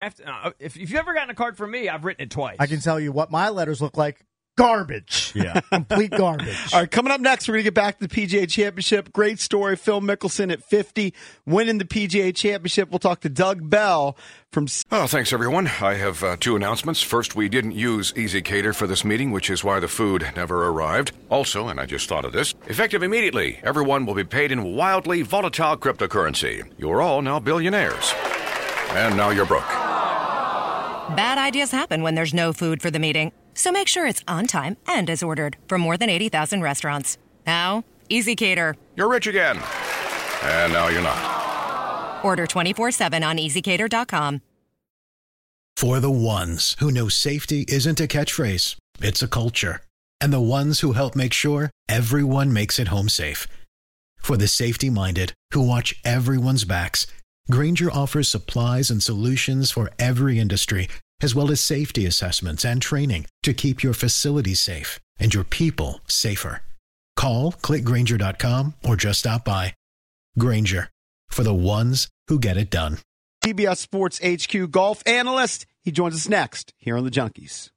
After, uh, if, if you've ever gotten a card from me, I've written it twice. I can tell you what my letters look like. Garbage. Yeah. Complete garbage. All right, coming up next, we're going to get back to the PGA Championship. Great story. Phil Mickelson at 50, winning the PGA Championship. We'll talk to Doug Bell from. Oh, thanks, everyone. I have uh, two announcements. First, we didn't use ezCater for this meeting, which is why the food never arrived. Also, and I just thought of this, effective immediately, everyone will be paid in wildly volatile cryptocurrency. You're all now billionaires. And now you're broke. Bad ideas happen when there's no food for the meeting. So make sure it's on time and as ordered from more than 80,000 restaurants. Now, ezCater. You're rich again. And now you're not. Order 24 7 on ezcater.com. For the ones who know safety isn't a catchphrase, it's a culture. And the ones who help make sure everyone makes it home safe. For the safety minded who watch everyone's backs, Grainger offers supplies and solutions for every industry, as well as safety assessments and training to keep your facilities safe and your people safer. Call clickgrainger.com or just stop by. Grainger for the ones who get it done. CBS Sports HQ golf analyst. He joins us next here on the Junkies.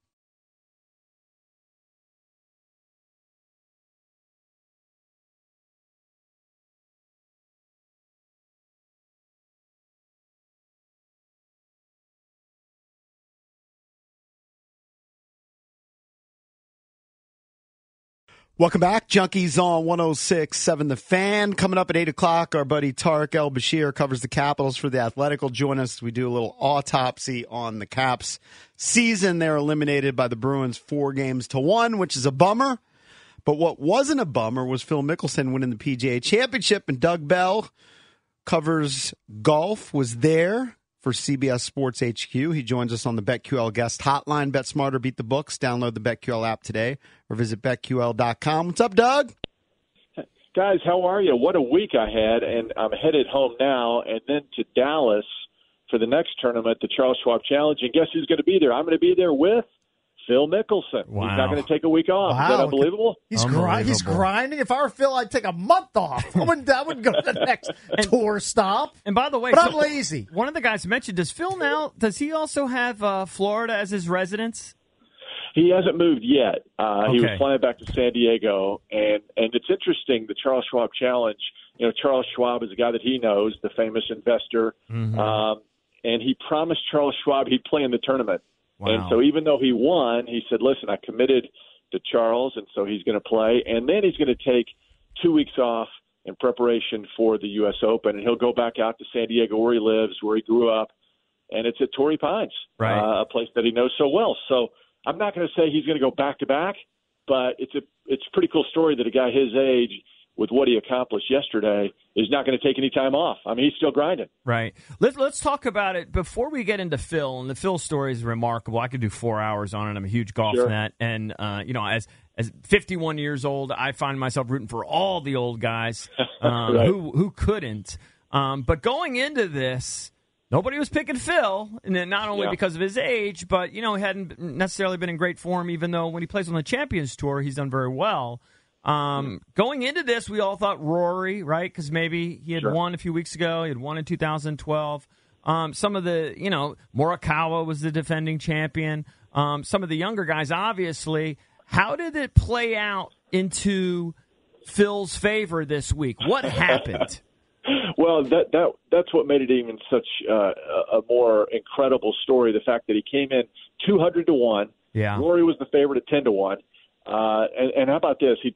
Welcome back, Junkies on 106.7 The Fan. Coming up at 8 o'clock, our buddy Tarik El-Bashir covers the Capitals for the Athletic. Will join us. We do a little autopsy on the Caps season. They're eliminated by the Bruins four games to one, which is a bummer. But what wasn't a bummer was Phil Mickelson winning the PGA Championship, and Doug Bell covers golf, was there for CBS Sports HQ. He joins us on the BetQL guest hotline. Bet smarter, beat the books. Download the BetQL app today or visit betql.com. What's up, Doug? Guys, how are you? What a week I had, and I'm headed home now and then to Dallas for the next tournament, the Charles Schwab Challenge. And guess who's going to be there? I'm going to be there with Phil Mickelson. Wow. He's not going to take a week off. Is that unbelievable? He's, gri- he's grinding. If I were Phil, I'd take a month off. I wouldn't, I wouldn't go to the next tour stop. and by the way, But I'm lazy. One of the guys mentioned, does Phil now, does he also have uh, Florida as his residence? He hasn't moved yet. Uh, He was Okay. flying back to San Diego, and and it's interesting. The Charles Schwab Challenge. You know, Charles Schwab is a guy that he knows, the famous investor, um, and he promised Charles Schwab he'd play in the tournament. And so, even though he won, he said, "Listen, I committed to Charles, and so he's going to play, and then he's going to take two weeks off." In preparation for the U.S. Open, and he'll go back out to San Diego, where he lives, where he grew up, and it's at Torrey Pines, Right. uh, a place that he knows so well. So I'm not going to say he's going to go back to back, but it's a it's a pretty cool story that a guy his age, with what he accomplished yesterday, is not going to take any time off. I mean, he's still grinding. Right. Let's let's talk about it before we get into Phil. And the Phil story is remarkable. I could do four hours on it. I'm a huge golf Sure. nut, and uh, you know, as as 51 years old, I find myself rooting for all the old guys um, Right. who who couldn't. Um, but going into this, nobody was picking Phil, and then not only Yeah. because of his age, but you know, he hadn't necessarily been in great form. Even though when he plays on the Champions Tour, he's done very well. Um, going into this, we all thought Rory, right? Because maybe he had Sure. won a few weeks ago. He had won in 2012. Um, some of the, you know, Morikawa was the defending champion. Um, some of the younger guys, obviously. How did it play out into Phil's favor this week? What happened? Well, that that that's what made it even such uh, a a more incredible story. The fact that he came in 200 to one. Yeah. Rory was the favorite at 10 to one. Uh, and, and how about this? He